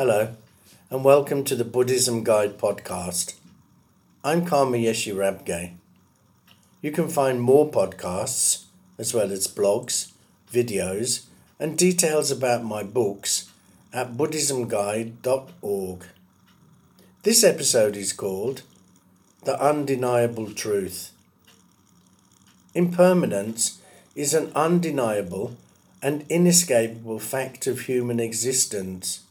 Hello, and welcome to the Buddhism Guide podcast. I'm Karma Yeshi Rabgay. You can find more podcasts, as well as blogs, videos, and details about my books at buddhismguide.org. This episode is called The Undeniable Truth. Impermanence is an undeniable and inescapable fact of human existence.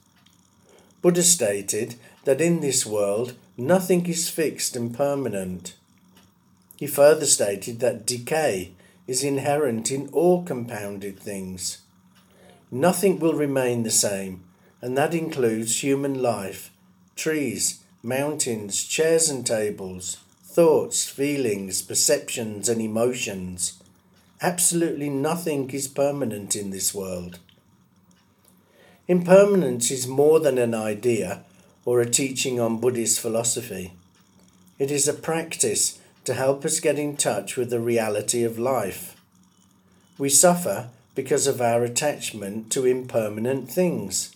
Buddha stated that in this world nothing is fixed and permanent. He further stated that decay is inherent in all compounded things. Nothing will remain the same, and that includes human life, trees, mountains, chairs and tables, thoughts, feelings, perceptions, and emotions. Absolutely nothing is permanent in this world. Impermanence is more than an idea or a teaching on Buddhist philosophy. It is a practice to help us get in touch with the reality of life. We suffer because of our attachment to impermanent things.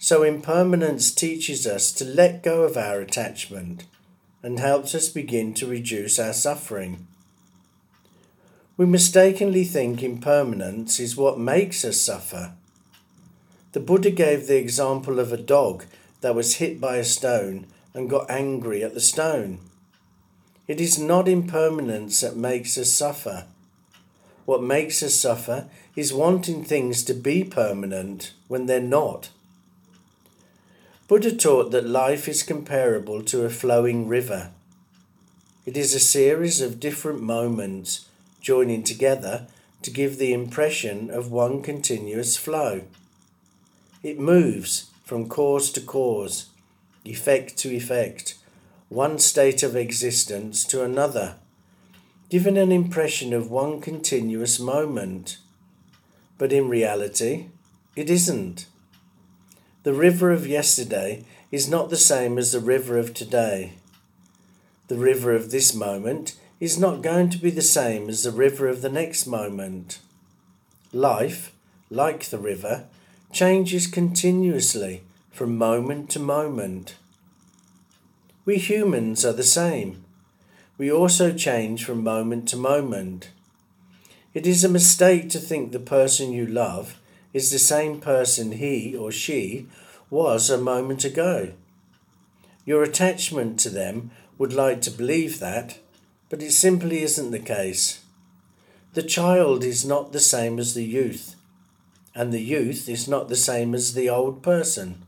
So, impermanence teaches us to let go of our attachment and helps us begin to reduce our suffering. We mistakenly think impermanence is what makes us suffer. The Buddha gave the example of a dog that was hit by a stone and got angry at the stone. It is not impermanence that makes us suffer. What makes us suffer is wanting things to be permanent when they're not. Buddha taught that life is comparable to a flowing river. It is a series of different moments joining together to give the impression of one continuous flow. It moves from cause to cause, effect to effect, one state of existence to another, giving an impression of one continuous moment. But in reality, it isn't. The river of yesterday is not the same as the river of today. The river of this moment is not going to be the same as the river of the next moment. Life, like the river, changes continuously from moment to moment. We humans are the same. We also change from moment to moment. It is a mistake to think the person you love is the same person he or she was a moment ago. Your attachment to them would like to believe that, but it simply isn't the case. The child is not the same as the youth, and the youth is not the same as the old person.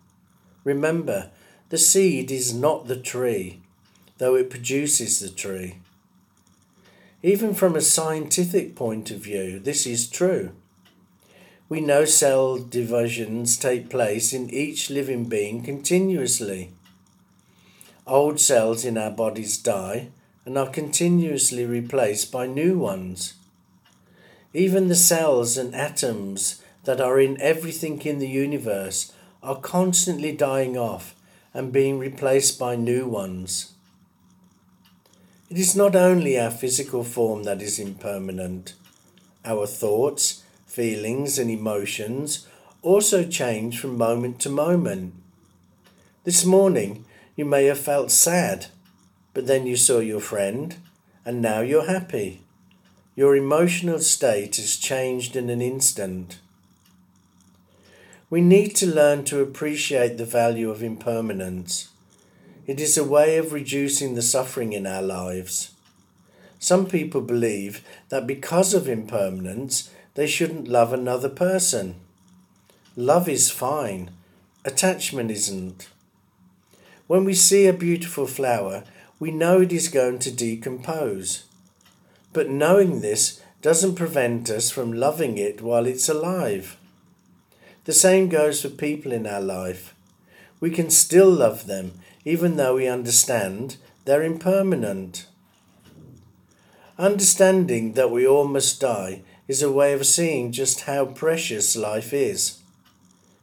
Remember, the seed is not the tree, though it produces the tree. Even from a scientific point of view, this is true. We know cell divisions take place in each living being continuously. Old cells in our bodies die and are continuously replaced by new ones. Even the cells and atoms that are in everything in the universe are constantly dying off and being replaced by new ones. It is not only our physical form that is impermanent. Our thoughts, feelings, and emotions also change from moment to moment. This morning, you may have felt sad but then you saw your friend, and now you're happy. Your emotional state has changed in an instant. We need to learn to appreciate the value of impermanence. It is a way of reducing the suffering in our lives. Some people believe that because of impermanence, they shouldn't love another person. Love is fine, attachment isn't. When we see a beautiful flower, we know it is going to decompose. But knowing this doesn't prevent us from loving it while it's alive. The same goes for people in our life. We can still love them even though we understand they're impermanent. Understanding that we all must die is a way of seeing just how precious life is.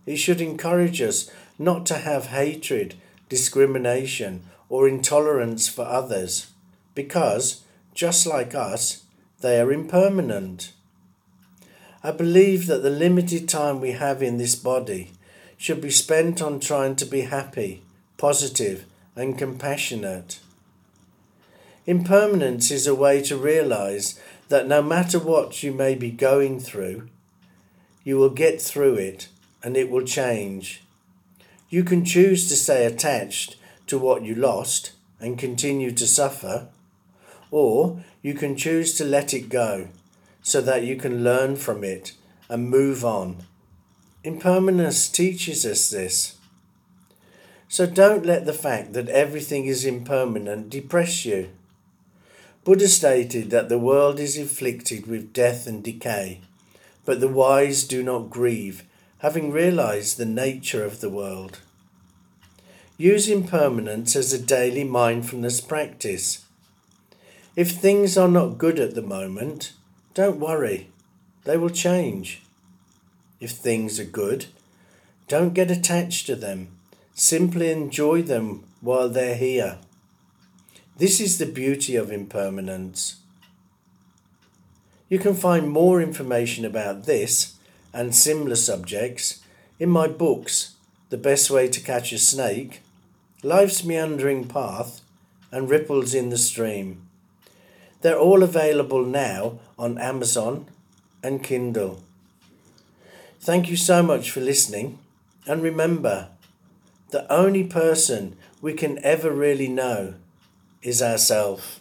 It should encourage us not to have hatred, discrimination, or intolerance for others, because, just like us, they are impermanent. I believe that the limited time we have in this body should be spent on trying to be happy, positive, and compassionate. Impermanence is a way to realize that no matter what you may be going through, you will get through it and it will change. You can choose to stay attached to what you lost and continue to suffer, or you can choose to let it go so that you can learn from it and move on. Impermanence teaches us this. So don't let the fact that everything is impermanent depress you. Buddha stated that the world is afflicted with death and decay, but the wise do not grieve, having realized the nature of the world. Use impermanence as a daily mindfulness practice. If things are not good at the moment, don't worry, they will change. If things are good, don't get attached to them. Simply enjoy them while they're here. This is the beauty of impermanence. You can find more information about this and similar subjects in my books The Best Way to Catch a Snake, Life's Meandering Path, and Ripples in the Stream. They're all available now on Amazon and Kindle. Thank you so much for listening, and remember, the only person we can ever really know is ourself.